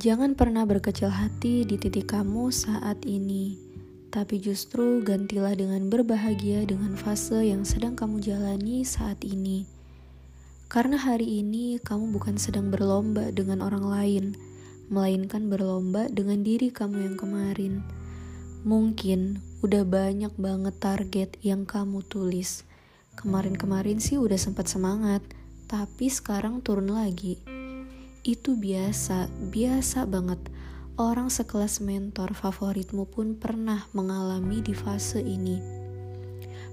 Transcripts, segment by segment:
Jangan pernah berkecil hati di titik kamu saat ini, tapi justru gantilah dengan berbahagia dengan fase yang sedang kamu jalani saat ini. Karena hari ini kamu bukan sedang berlomba dengan orang lain, melainkan berlomba dengan diri kamu yang kemarin. Mungkin udah banyak banget target yang kamu tulis. Kemarin-kemarin sih udah sempat semangat, tapi sekarang turun lagi itu biasa, biasa banget. Orang sekelas mentor favoritmu pun pernah mengalami di fase ini.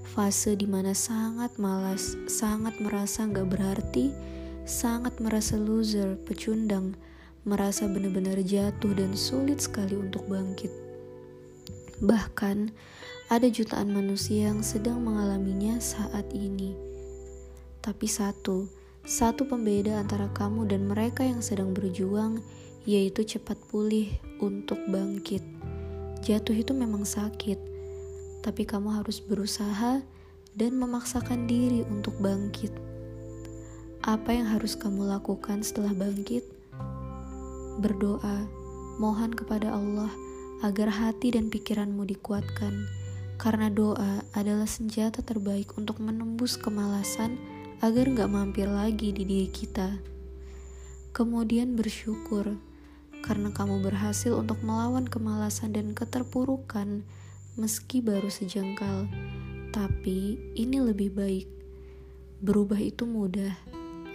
Fase di mana sangat malas, sangat merasa gak berarti, sangat merasa loser, pecundang, merasa benar-benar jatuh dan sulit sekali untuk bangkit. Bahkan, ada jutaan manusia yang sedang mengalaminya saat ini. Tapi satu, satu pembeda antara kamu dan mereka yang sedang berjuang, yaitu cepat pulih untuk bangkit. Jatuh itu memang sakit, tapi kamu harus berusaha dan memaksakan diri untuk bangkit. Apa yang harus kamu lakukan setelah bangkit? Berdoa, mohon kepada Allah agar hati dan pikiranmu dikuatkan, karena doa adalah senjata terbaik untuk menembus kemalasan agar nggak mampir lagi di diri kita. Kemudian bersyukur karena kamu berhasil untuk melawan kemalasan dan keterpurukan meski baru sejengkal. Tapi ini lebih baik. Berubah itu mudah,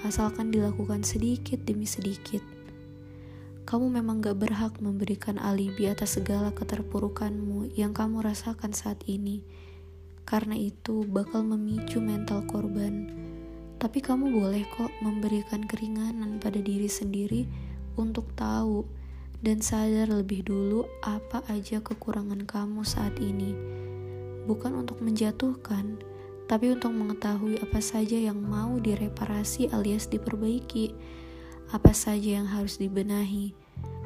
asalkan dilakukan sedikit demi sedikit. Kamu memang gak berhak memberikan alibi atas segala keterpurukanmu yang kamu rasakan saat ini, karena itu bakal memicu mental korban tapi kamu boleh kok memberikan keringanan pada diri sendiri untuk tahu dan sadar lebih dulu apa aja kekurangan kamu saat ini. Bukan untuk menjatuhkan, tapi untuk mengetahui apa saja yang mau direparasi alias diperbaiki, apa saja yang harus dibenahi.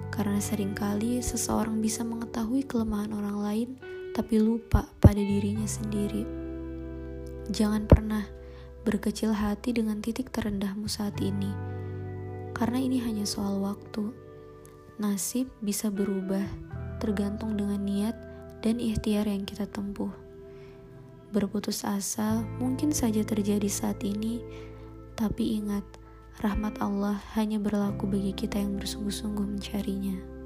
Karena sering kali seseorang bisa mengetahui kelemahan orang lain, tapi lupa pada dirinya sendiri. Jangan pernah berkecil hati dengan titik terendahmu saat ini, karena ini hanya soal waktu. Nasib bisa berubah, tergantung dengan niat dan ikhtiar yang kita tempuh. Berputus asa mungkin saja terjadi saat ini, tapi ingat, rahmat Allah hanya berlaku bagi kita yang bersungguh-sungguh mencarinya.